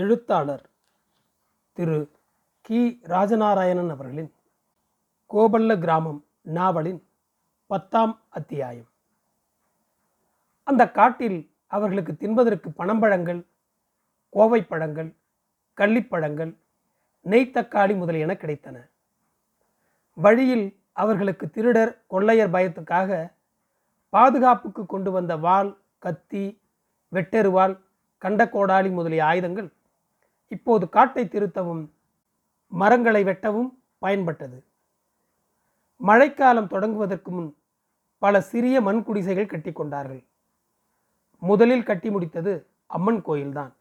எழுத்தாளர் திரு கி. ராஜநாராயணன் அவர்களின் கோபல்ல கிராமம் நாவலின் பத்தாம் அத்தியாயம். அந்த காட்டில் அவர்களுக்கு தின்பதற்கு பனம்பழங்கள் கோவைப்பழங்கள் கள்ளிப்பழங்கள் நெய்த்தக்காளி முதலியன கிடைத்தன. வழியில் அவர்களுக்கு திருடர் கொள்ளையர் பயத்துக்காக பாதுகாப்புக்கு கொண்டு வந்த வாள் கத்தி வெட்டெருவாள் கண்டக்கோடாளி முதலிய ஆயுதங்கள் இப்போது காட்டை திருத்தவும் மரங்களை வெட்டவும் பயன்பட்டது. மழைக்காலம் தொடங்குவதற்கு முன் பல சிறிய மண் குடிசைகள் கட்டி கொண்டார்கள். முதலில் கட்டி முடித்தது அம்மன் கோயில்தான்.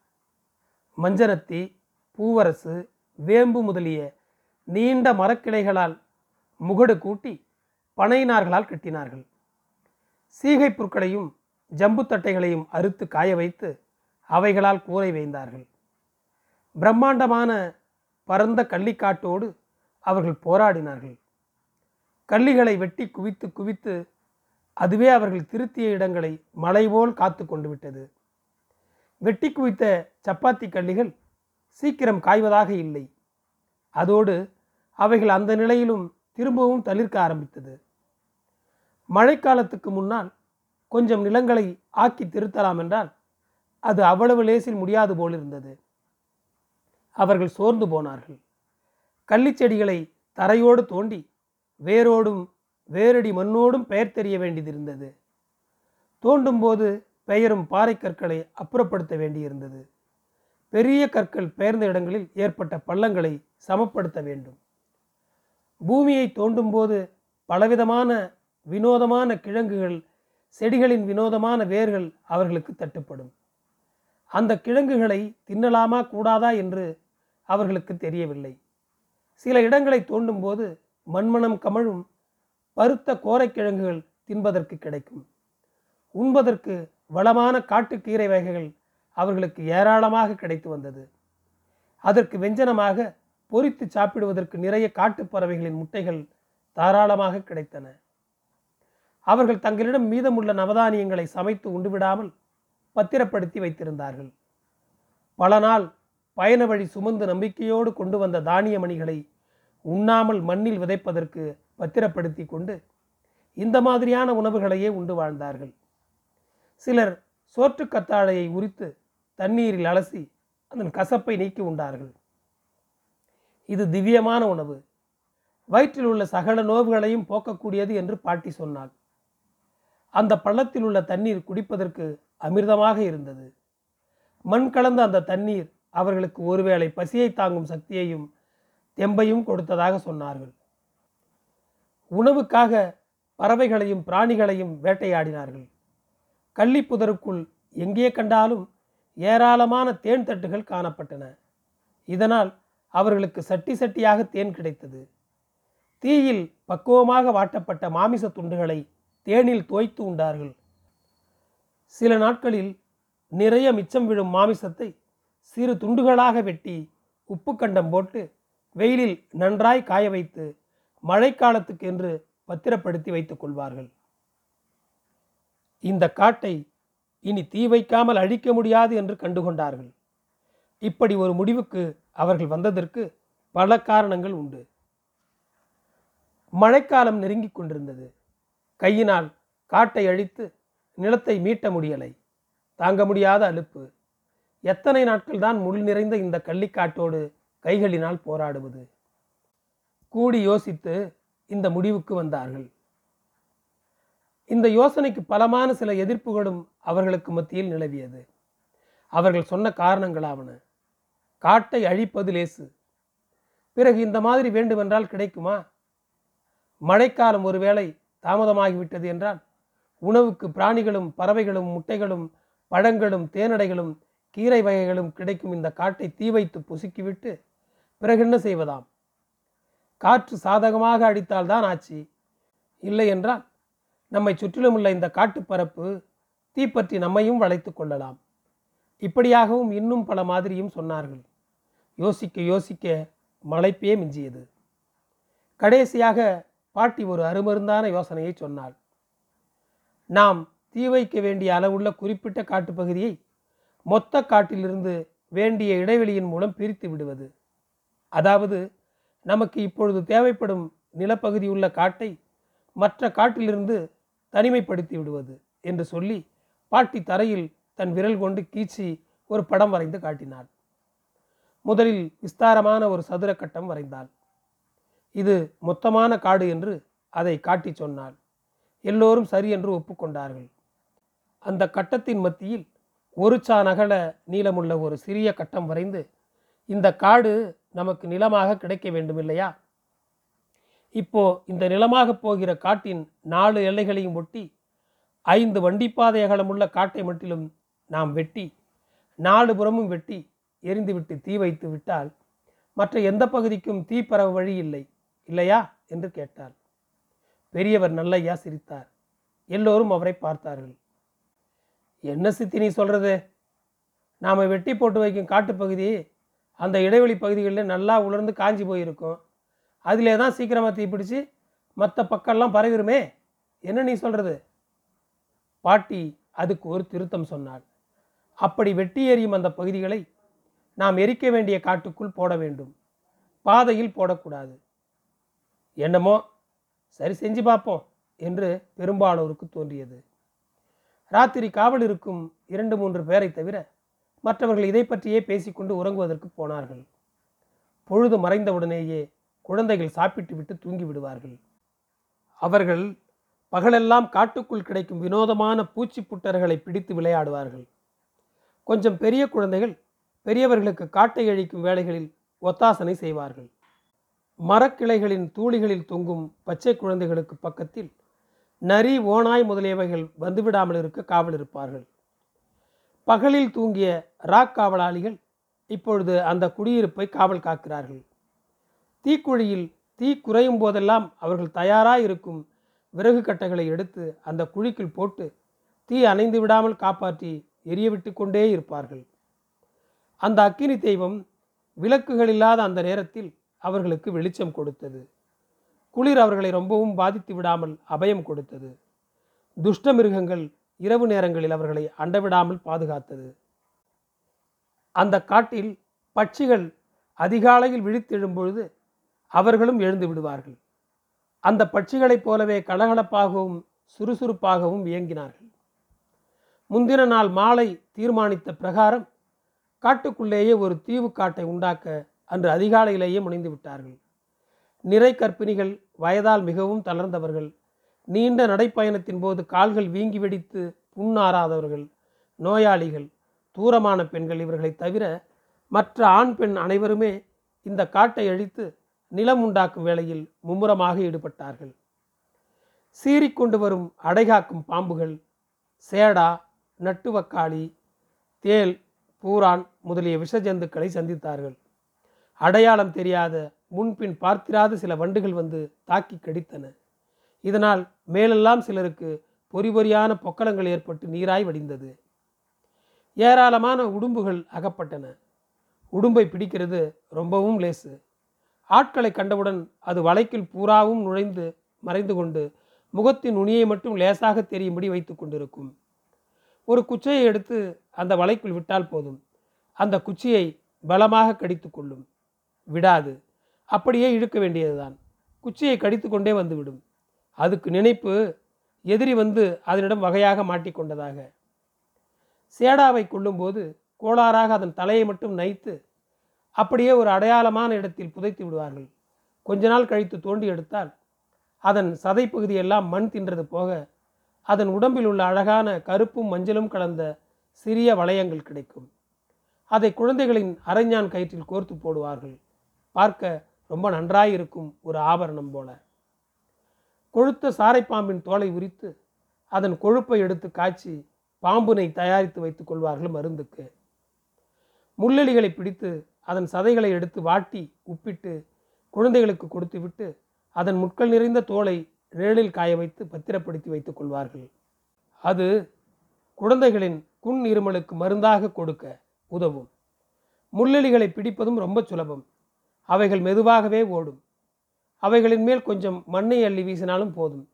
மஞ்சனத்தி பூவரசு வேம்பு முதலிய நீண்ட மரக்கிளைகளால் முகடு கூட்டி பனையினார்களால் கட்டினார்கள். சீகை புற்களையும் ஜம்பு தட்டைகளையும் அறுத்து காய வைத்து அவைகளால் கூரை வைந்தார்கள் பிரம்மாண்டமான பரந்த கள்ளிக்காட்டோடு அவர்கள் போராடினார்கள். கள்ளிகளை வெட்டி குவித்து குவித்து அதுவே அவர்கள் திருத்திய இடங்களை மலை போல் காத்து கொண்டு விட்டது. வெட்டி குவித்த சப்பாத்தி கள்ளிகள் சீக்கிரம் காய்வதாக இல்லை. அதோடு அவைகள் அந்த நிலையிலும் திரும்பவும் தளிர்க்க ஆரம்பித்தது. மழைக்காலத்துக்கு முன்னால் கொஞ்சம் நிலங்களை ஆக்கி திருத்தலாம் என்றால் அது அவ்வளவு லேசில் முடியாது போலிருந்தது. அவர்கள் சோர்ந்து போனார்கள். கள்ளிச்செடிகளை தரையோடு தோண்டி வேரோடும் வேரடி மண்ணோடும் பெயர் தெரிய வேண்டியதிருந்தது தோண்டும் போது பெயரும் பாறை கற்களை அப்புறப்படுத்த வேண்டியிருந்தது. பெரிய கற்கள் பெயர்ந்த இடங்களில் ஏற்பட்ட பள்ளங்களை சமப்படுத்த வேண்டும். பூமியை தோண்டும் போது பலவிதமான வினோதமான கிழங்குகள் செடிகளின் வினோதமான வேர்கள் அவர்களுக்கு தட்டுப்படும். அந்த கிழங்குகளை தின்னலாமா கூடாதா என்று அவர்களுக்கு தெரியவில்லை. சில இடங்களை தோண்டும் போது மண்மணம் கமழும் பருத்த கோரைக்கிழங்குகள் தின்பதற்கு கிடைக்கும். உண்பதற்கு வளமான காட்டுக்கீரை வகைகள் அவர்களுக்கு ஏராளமாக கிடைத்து வந்தது. அதற்கு வெஞ்சனமாக பொரித்து சாப்பிடுவதற்கு நிறைய காட்டுப் பறவைகளின் முட்டைகள் தாராளமாக கிடைத்தன. அவர்கள் தங்களிடம் மீதமுள்ள நவதானியங்களை சமைத்து உண்டுவிடாமல் பத்திரப்படுத்தி வைத்திருந்தார்கள். பல நாள் பயண வழி சுமந்து நம்பிக்கையோடு கொண்டு வந்த தானிய மணிகளை உண்ணாமல் மண்ணில் விதைப்பதற்கு பத்திரப்படுத்தி கொண்டு இந்த மாதிரியான உணவுகளையே உண்டு வாழ்ந்தார்கள். சிலர் சோற்றுக்கத்தாழையை உரித்து தண்ணீரில் அலசி அதன் கசப்பை நீக்கி உண்டார்கள். இது திவ்யமான உணவு. வயிற்றில் உள்ள சகல நோவுகளையும் போக்கக்கூடியது என்று பாட்டி சொன்னாள். அந்த பள்ளத்தில் உள்ள தண்ணீர் குடிப்பதற்கு அமிர்தமாக இருந்தது. மண் கலந்த அந்த தண்ணீர் அவர்களுக்கு ஒருவேளை பசியை தாங்கும் சக்தியையும் தெம்பையும் கொடுத்ததாக சொன்னார்கள். உணவுக்காக பறவைகளையும் பிராணிகளையும் வேட்டையாடினார்கள். கள்ளிப்புதருக்குள் எங்கே கண்டாலும் ஏராளமான தேன் தட்டுகள் காணப்பட்டன. இதனால் அவர்களுக்கு சட்டி சட்டியாக தேன் கிடைத்தது. தீயில் பக்குவமாக வாட்டப்பட்ட மாமிச துண்டுகளை தேனில் தோய்த்து உண்டார்கள். சில நாட்களில் நிறைய மிச்சம் விழும் மாமிசத்தை சிறு துண்டுகளாக வெட்டி உப்பு கண்டம் போட்டு வெயிலில் நன்றாய் காய வைத்து மழைக்காலத்துக்கு என்று பத்திரப்படுத்தி வைத்துக் கொள்வார்கள். இந்த காட்டை இனி தீ வைக்காமல் அழிக்க முடியாது என்று கண்டுகொண்டார்கள். இப்படி ஒரு முடிவுக்கு அவர்கள் வந்ததற்கு பல காரணங்கள் உண்டு. மழைக்காலம் நெருங்கிக் கொண்டிருந்தது. கையினால் காட்டை அழித்து நிலத்தை மீட்ட முடியலை. தாங்க முடியாத அலுப்பு. எத்தனை நாட்கள் தான் முள் நிறைந்த இந்த கள்ளிக்காட்டோடு கைகளினால் போராடுவது? கூடி யோசித்து இந்த முடிவுக்கு வந்தார்கள். இந்த யோசனைக்கு பலமான சில எதிர்ப்புகளும் அவர்களுக்கு மத்தியில் நிலவியது. அவர்கள் சொன்ன காரணங்களாவன. காட்டை அழிப்பது லேசு. பிறகு இந்த மாதிரி வேண்டுமென்றால் கிடைக்குமா? மழைக்காலம் ஒருவேளை தாமதமாகிவிட்டது என்றால் உணவுக்கு பிராணிகளும் பறவைகளும் முட்டைகளும் பழங்களும் தேனடைகளும் கீரை வகைகளும் கிடைக்கும் இந்த காட்டை தீ வைத்து புசுக்கிவிட்டு பிறகு என்ன செய்வதாம்? காற்று சாதகமாக அடித்தால்தான் ஆச்சு. இல்லை என்றால் நம்மை சுற்றிலும் உள்ள இந்த காட்டுப்பரப்பு தீப்பற்றி நம்மையும் வளைத்து கொள்ளலாம். இப்படியாகவும் இன்னும் பல மாதிரியும் சொன்னார்கள். யோசிக்க யோசிக்க மலைப்பே மிஞ்சியது. கடைசியாக பாட்டி ஒரு அருமருந்தான யோசனையை சொன்னாள். நாம் தீ வைக்க வேண்டிய அளவுள்ள குறிப்பிட்ட காட்டுப்பகுதியை மொத்த காட்டிலிருந்து வேண்டிய இடைவெளியின் மூலம் பிரித்து விடுவது. அதாவது நமக்கு இப்பொழுது தேவைப்படும் நிலப்பகுதி உள்ள காட்டை மற்ற காட்டிலிருந்து தனிமைப்படுத்தி விடுவது என்று சொல்லி பாட்டி தரையில் தன் விரல் கொண்டு கீச்சி ஒரு படம் வரைந்து காட்டினாள். முதலில் விஸ்தாரமான ஒரு சதுர கட்டம் வரைந்தாள். இது மொத்தமான காடு என்று அதை காட்டி சொன்னாள். எல்லோரும் சரி என்று ஒப்புக்கொண்டார்கள். அந்த கட்டத்தின் மத்தியில் ஒரு சா நகல நீளமுள்ள ஒரு சிறிய கட்டம் வரைந்து இந்த காடு நமக்கு நிலமாக கிடைக்க வேண்டும் இல்லையா இப்போ இந்த நிலமாக போகிற காட்டின் நாலு எல்லைகளையும் ஒட்டி ஐந்து வண்டிப்பாதை அகலமுள்ள காட்டை மட்டிலும் நாம் வெட்டி நாலு புறமும் வெட்டி எரிந்துவிட்டு தீ வைத்து விட்டால் மற்ற எந்த பகுதிக்கும் தீ பரவ வழி இல்லை இல்லையா? என்று கேட்டார் பெரியவர் நல்லையா சிரித்தார். எல்லோரும் அவரை பார்த்தார்கள். என்ன சித்தி நீ சொல்கிறது நாம் வெட்டி போட்டு வைக்கும் காட்டுப்பகுதி அந்த இடைவெளி பகுதிகளில் நல்லா உலர்ந்து காஞ்சி போயிருக்கும். அதிலே தான் சீக்கிரமாக தீப்பிடிச்சு மற்ற பக்கம்லாம் பரவிருமே. என்ன நீ சொல்கிறது பாட்டி அதுக்கு ஒரு திருத்தம் சொன்னாள். அப்படி வெட்டி எறியும் அந்த பகுதிகளை நாம் எரிக்க வேண்டிய காட்டுக்குள் போட வேண்டும். பாதையில் போடக்கூடாது. என்னமோ? சரி செஞ்சு பார்ப்போம் என்று பெரும்பாலோருக்கு தோன்றியது. ராத்திரி காவல் இருக்கும் இரண்டு மூன்று பேரை தவிர மற்றவர்கள் இதை பற்றியே பேசிக்கொண்டு உறங்குவதற்கு போனார்கள். பொழுது மறைந்தவுடனேயே குழந்தைகள் சாப்பிட்டு விட்டு தூங்கி விடுவார்கள். அவர்கள் பகலெல்லாம் காட்டுக்குள் கிடைக்கும் வினோதமான பூச்சி புட்டர்களை பிடித்து விளையாடுவார்கள். கொஞ்சம் பெரிய குழந்தைகள் பெரியவர்களுக்கு காட்டை அழிக்கும் வேலைகளில் ஒத்தாசனை செய்வார்கள். மரக்கிளைகளின் தூளிகளில் தொங்கும் பச்சை குழந்தைகளுக்கு பக்கத்தில் நரி ஓனாய் முதலியவைகள் வந்துவிடாமல் இருக்க காவல் இருப்பார்கள். பகலில் தூங்கிய ராக் காவலாளிகள் இப்பொழுது அந்த குடியிருப்பை காவல் காக்கிறார்கள். தீக்குழியில் தீ குறையும் போதெல்லாம் அவர்கள் தயாராக இருக்கும் விறகு கட்டைகளை எடுத்து அந்த குழிக்குள் போட்டு தீ அணைந்து விடாமல் காப்பாற்றி எரிய விட்டு கொண்டே இருப்பார்கள். அந்த அக்கினி தெய்வம் விளக்குகள் இல்லாத அந்த நேரத்தில் அவர்களுக்கு வெளிச்சம் கொடுத்தது. குளிர் அவர்களை ரொம்பவும் பாதித்து விடாமல் அபயம் கொடுத்தது. துஷ்ட மிருகங்கள் இரவு நேரங்களில் அவர்களை அண்டவிடாமல் பாதுகாத்தது. அந்த காட்டில் பட்சிகள் அதிகாலையில் விழித்து எழும்பொழுது அவர்களும் எழுந்து விடுவார்கள். அந்த பட்சிகளைப் போலவே கலகலப்பாகவும் சுறுசுறுப்பாகவும் இயங்கினார்கள். முந்தின நாள் மாலை தீர்மானித்த பிரகாரம் காட்டுக்குள்ளேயே ஒரு தீவு காட்டை உண்டாக்க அன்று அதிகாலையிலேயே முனைந்து விட்டார்கள். நிறை கற்பிணிகள் வயதால் மிகவும் தளர்ந்தவர்கள். நீண்ட நடைப்பயணத்தின் போது கால்கள் வீங்கி வெடித்து புண்ணாறாதவர்கள். நோயாளிகள் தூரமான பெண்கள் இவர்களை தவிர மற்ற ஆண் பெண் அனைவருமே இந்த காட்டை அழித்து நிலம் உண்டாக்கும் வேளையில் மும்முரமாக ஈடுபட்டார்கள். சீறிக்கொண்டு வரும் அடைகாக்கும் பாம்புகள் சேடா நட்டுவக்காளி தேல் பூரான் முதலிய விஷஜந்துக்களை சந்தித்தார்கள். அடையாளம் தெரியாத முன்பின் பார்த்திராத சில வண்டுகள் வந்து தாக்கி கடித்தன. இதனால் மேலெல்லாம் சிலருக்கு பொறி பொறியான பொக்கலங்கள் ஏற்பட்டு நீராய் வடிந்தது. ஏராளமான உடும்புகள் அகப்பட்டன. உடும்பை பிடிக்கிறது ரொம்பவும் லேசு. ஆட்களை கண்டவுடன் அது வலைக்குள் பூராவும் நுழைந்து மறைந்து கொண்டு முகத்தின் நுனியை மட்டும் லேசாக தெரியும்படி வைத்து கொண்டிருக்கும். ஒரு குச்சையை எடுத்து அந்த வலைக்குள் விட்டால் போதும். அந்த குச்சியை பலமாக கடித்து கொள்ளும். விடாது. அப்படியே இழுக்க வேண்டியதுதான். குச்சியை கடித்து கொண்டே வந்துவிடும். அதுக்கு நினைப்பு எதிரி வந்து அதனிடம் வகையாக மாட்டிக்கொண்டதாக சேடாவை கொள்ளும்போது கோளாறாக அதன் தலையை மட்டும் நைத்து அப்படியே ஒரு அடையாளமான இடத்தில் புதைத்து விடுவார்கள். கொஞ்ச நாள் கழித்து தோண்டி எடுத்தால் அதன் சதை பகுதியெல்லாம் மண் தின்றது போக அதன் உடம்பில் உள்ள அழகான கருப்பும் மஞ்சளும் கலந்த சிறிய வளையங்கள் கிடைக்கும். அதை குழந்தைகளின் அரைஞான் கயிற்றில் கோர்த்து போடுவார்கள். பார்க்க ரொம்ப நன்றாயிருக்கும் ஒரு ஆபரணம் போல. கொழுத்த சாரைப்பாம்பின் தோலை உரித்து அதன் கொழுப்பை எடுத்து காய்ச்சி பாம்புனை தயாரித்து வைத்துக் கொள்வார்கள் மருந்துக்கு. முள்ளெலிகளை பிடித்து அதன் சதைகளை எடுத்து வாட்டி உப்பிட்டு குழந்தைகளுக்கு கொடுத்துவிட்டு அதன் முட்கள் நிறைந்த தோலை நிழலில் காய வைத்து பத்திரப்படுத்தி வைத்துக் கொள்வார்கள். அது குழந்தைகளின் குன் இருமலுக்கு மருந்தாக கொடுக்க உதவும். முள்ளெலிகளை பிடிப்பதும் ரொம்ப சுலபம். அவைகள் மெதுவாகவே ஓடும். அவைகளின் மேல் கொஞ்சம் மண்ணை அள்ளி வீசினாலும் போதும்.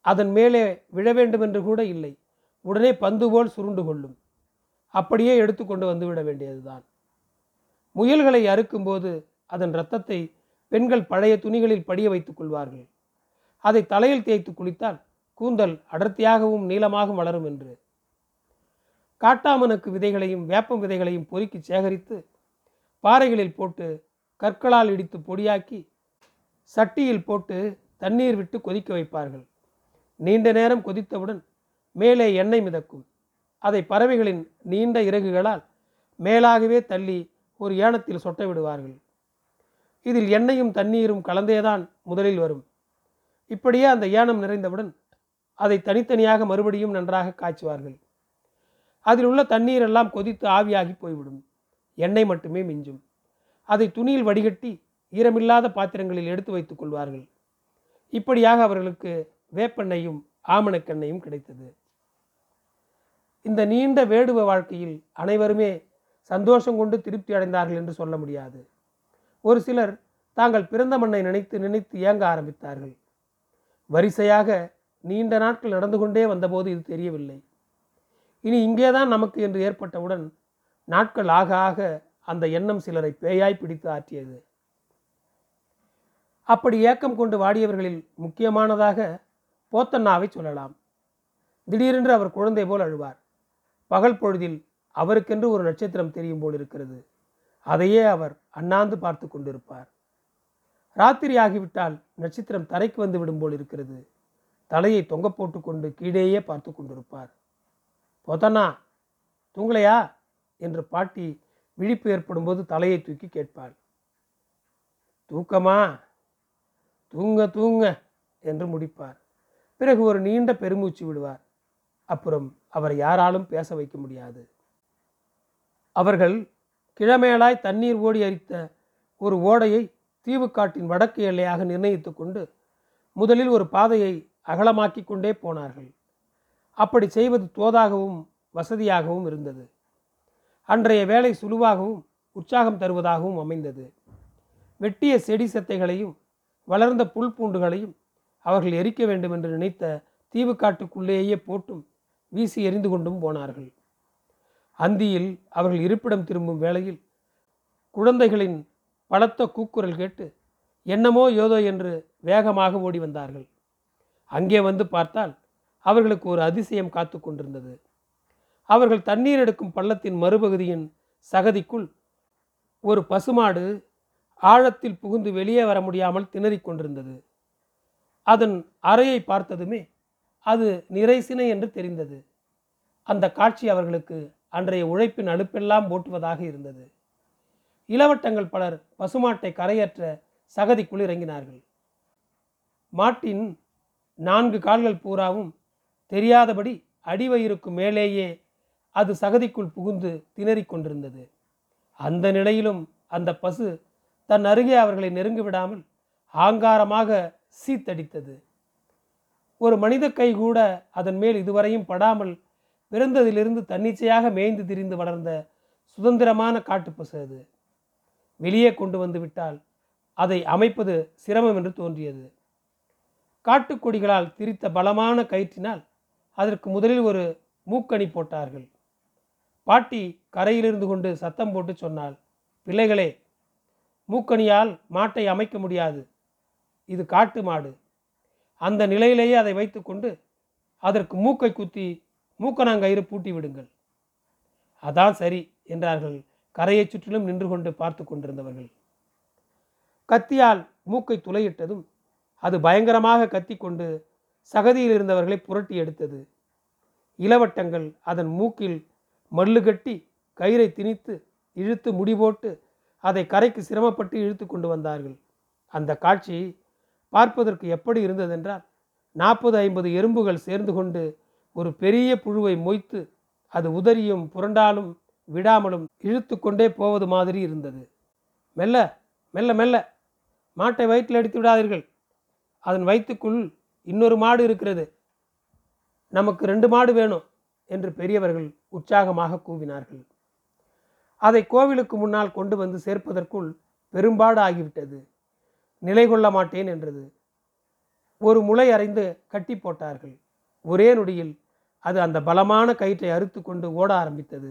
அதன் மேலே விழ வேண்டும் என்று கூட இல்லை. உடனே பந்து போல் சுருண்டு கொள்ளும். அப்படியே எடுத்துக்கொண்டு வந்து விட வேண்டியதுதான். முயல்களை அறுக்கும்போது அதன் இரத்தத்தை பெண்கள் பழைய துணிகளில் படிய வைத்துக் கொள்வார்கள். அதை தலையில் தேய்த்து குளித்தால் கூந்தல் அடர்த்தியாகவும் நீளமாகவும் வளரும் என்று. காட்டாமனுக்கு விதைகளையும் வேப்பம் விதைகளையும் பொறுக்கி சேகரித்து பாறைகளில் போட்டு கற்களால் இடித்து பொடியாக்கி சட்டியில் போட்டு தண்ணீர் விட்டு கொதிக்க வைப்பார்கள். நீண்ட நேரம் கொதித்தவுடன் மேலே எண்ணெய் மிதக்கும். அதை பறவைகளின் நீண்ட இறகுகளால் மேலாகவே தள்ளி ஒரு ஏனத்தில் சொட்ட விடுவார்கள். இதில் எண்ணெயும் தண்ணீரும் கலந்தேதான் முதலில் வரும். இப்படியே அந்த ஏனம் நிறைந்தவுடன் அதை தனித்தனியாக மறுபடியும் நன்றாக காய்ச்சுவார்கள். அதில் உள்ள தண்ணீர் எல்லாம் கொதித்து ஆவியாகி போய்விடும். எண்ணெய் மட்டுமே மிஞ்சும். அதை துணியில் வடிகட்டி ஈரமில்லாத பாத்திரங்களில் எடுத்து வைத்துக் கொள்வார்கள். இப்படியாக அவர்களுக்கு வேப்பெண்ணையும் ஆமணக்கெண்ணையும் கிடைத்தது. இந்த நீண்ட வேடுவ வாழ்க்கையில் அனைவருமே சந்தோஷம் கொண்டு திருப்தி அடைந்தார்கள் என்று சொல்ல முடியாது. ஒரு சிலர் தாங்கள் பிறந்த மண்ணை நினைத்து நினைத்து இயங்க ஆரம்பித்தார்கள். வரிசையாக நீண்ட நாட்கள் நடந்து கொண்டே வந்தபோது இது தெரியவில்லை. இனி இங்கேதான் நமக்கு என்று ஏற்பட்டவுடன் நாட்கள் ஆக ஆக அந்த எண்ணம் சிலரை பேயாய் பிடித்து ஆற்றியது. அப்படி ஏக்கம் கொண்டு வாடியவர்களில் முக்கியமானதாக போத்தண்ணாவை சொல்லலாம். திடீரென்று அவர் குழந்தை போல் அழுவார். பகல் பொழுதில் அவருக்கென்று ஒரு நட்சத்திரம் தெரியும் போல் இருக்கிறது. அதையே அவர் அண்ணாந்து பார்த்து கொண்டிருப்பார். ராத்திரி ஆகிவிட்டால் நட்சத்திரம் தரைக்கு வந்து விடும் போல் இருக்கிறது. தலையை தொங்க போட்டு கொண்டு கீழேயே பார்த்து கொண்டிருப்பார். போத்தண்ணா தூங்கலையா? என்று பாட்டி விழிப்பு ஏற்படும் போது தலையை தூக்கி கேட்பாள். தூக்கமா? தூங்க தூங்க என்று முடிப்பார். பிறகு ஒரு நீண்ட பெருமூச்சு விடுவார். அப்புறம் அவரை யாராலும் பேச வைக்க முடியாது. அவர்கள் கிழமேலாய் தண்ணீர் ஓடி அரித்த ஒரு ஓடையை தீவுக்காட்டின் வடக்கு எல்லையாக நிர்ணயித்து கொண்டு முதலில் ஒரு பாதையை அகலமாக்கி கொண்டே போனார்கள். அப்படி செய்வது தோதாகவும் வசதியாகவும் இருந்தது. அன்றைய வேலை சுழுவாகவும் உற்சாகம் தருவதாகவும் அமைந்தது. வெட்டிய செடி செத்தைகளையும் வளர்ந்த புல் பூண்டுகளையும் அவர்கள் எரிக்க வேண்டும் என்று நினைத்த தீவுக்காட்டுக்குள்ளேயே போட்டும் வீசி எறிந்து கொண்டும் போனார்கள். அந்தியில் அவர்கள் இருப்பிடம் திரும்பும் வேளையில் குழந்தைகளின் பலத்த கூக்குரல் கேட்டு என்னமோ ஏதோ என்று வேகமாக ஓடி வந்தார்கள். அங்கே வந்து பார்த்தால் அவர்களுக்கு ஒரு அதிசயம் காத்து கொண்டிருந்தது. அவர்கள் தண்ணீர் எடுக்கும் பள்ளத்தின் மறுபகுதியின் சகதிக்குள் ஒரு பசுமாடு ஆழத்தில் புகுந்து வெளியே வர முடியாமல் திணறிக் கொண்டிருந்தது. அதன் அறையை பார்த்ததுமே அது நிறைசினை என்று தெரிந்தது. அந்த காட்சி அவர்களுக்கு அன்றைய உழைப்பின் அழுப்பெல்லாம் ஓட்டுவதாக இருந்தது. இளவட்டங்கள் பலர் பசுமாட்டை கரையற்ற சகதிக்குள் இறங்கினார்கள். மாட்டின் நான்கு கால்கள் பூராவும் தெரியாதபடி அடிவயிருக்கு மேலேயே அது சகதிக்குள் புகுந்து திணறிக் கொண்டிருந்தது. அந்த நிலையிலும் அந்த பசு தன் அருகே அவர்களை நெருங்கி விடாமல் ஆங்காரமாக சீத்தடித்தது. ஒரு மனித கை கூட அதன் மேல் இதுவரையும் படாமல் பிறந்ததிலிருந்து தன்னிச்சையாக மேய்ந்து திரிந்து வளர்ந்த சுதந்திரமான காட்டுப்பசு அது. வெளியே கொண்டு வந்து விட்டால் அதை அமைப்பது சிரமம் என்று தோன்றியது. காட்டுக்கொடிகளால் திரித்த பலமான கயிற்றினால் அதற்கு முதலில் ஒரு மூக்கணி போட்டார்கள். பாட்டி கரையிலிருந்து கொண்டு சத்தம் போட்டு சொன்னாள் பிள்ளைகளே மூக்கணியால் மாட்டை அமைக்க முடியாது. இது காட்டு மாடு. அந்த நிலையிலேயே அதை வைத்துக்கொண்டு அதற்கு மூக்கை குத்தி மூக்கணாங்கயிறு பூட்டி விடுங்கள். அதான் சரி என்றார்கள் கரையை சுற்றிலும் நின்று கொண்டு பார்த்து கொண்டிருந்தவர்கள். கத்தியால் மூக்கை துளையிட்டதும் அது பயங்கரமாக கத்தி கொண்டு சகதியில் இருந்தவர்களை புரட்டி எடுத்தது. இளவட்டங்கள் அதன் மூக்கில் மல்லு கட்டி கயிறை திணித்து இழுத்து முடிபோட்டு அதை கரைக்கு சிரமப்பட்டு இழுத்து கொண்டு வந்தார்கள். அந்த காட்சி பார்ப்பதற்கு எப்படி இருந்ததென்றால் நாற்பது ஐம்பது எறும்புகள் சேர்ந்து கொண்டு ஒரு பெரிய புழுவை மொய்த்து அது உதறியும் புரண்டாலும் விடாமலும் இழுத்து கொண்டே போவது மாதிரி இருந்தது. மெல்ல மெல்ல மெல்ல மாட்டை வயிற்றில் அடித்து விடாதீர்கள். அதன் வயிற்றுக்குள் இன்னொரு மாடு இருக்கிறது. நமக்கு ரெண்டு மாடு வேணும். என்று பெரியவர்கள் உற்சாகமாக கூவினார்கள். அதை கோவிலுக்கு முன்னால் கொண்டு வந்து சேர்ப்பதற்குள் பெரும்பாடு ஆகிவிட்டது. நிலை கொள்ள மாட்டேன் என்றது. ஒரு முளை அறைந்து கட்டி போட்டார்கள். ஒரே நொடியில் அது அந்த பலமான கயிற்றை அறுத்து கொண்டு ஓட ஆரம்பித்தது.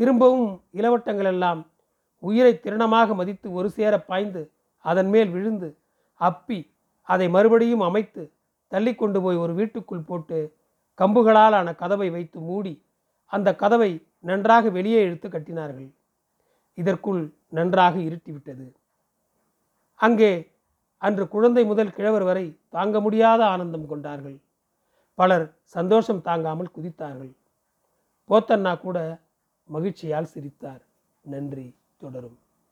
திரும்பவும் இளவட்டங்கள் எல்லாம் உயிரை திருணமாக மதித்து ஒரு சேர பாய்ந்து அதன் மேல் விழுந்து அப்பி அதை மறுபடியும் அமைத்து தள்ளி கொண்டு போய் ஒரு வீட்டுக்குள் போட்டு கம்புகளால் ஆன கதவை வைத்து மூடி அந்த கதவை நன்றாக வெளியே இழுத்து கட்டினார்கள். இதற்குள் நன்றாக இருட்டிவிட்டது. அங்கே அன்று குழந்தை முதல் கிழவர் வரை தாங்க முடியாத ஆனந்தம் கொண்டார்கள். பலர் சந்தோஷம் தாங்காமல் குதித்தார்கள். போத்தண்ணா கூட மகிழ்ச்சியால் சிரித்தார். நன்றி தொடரும்.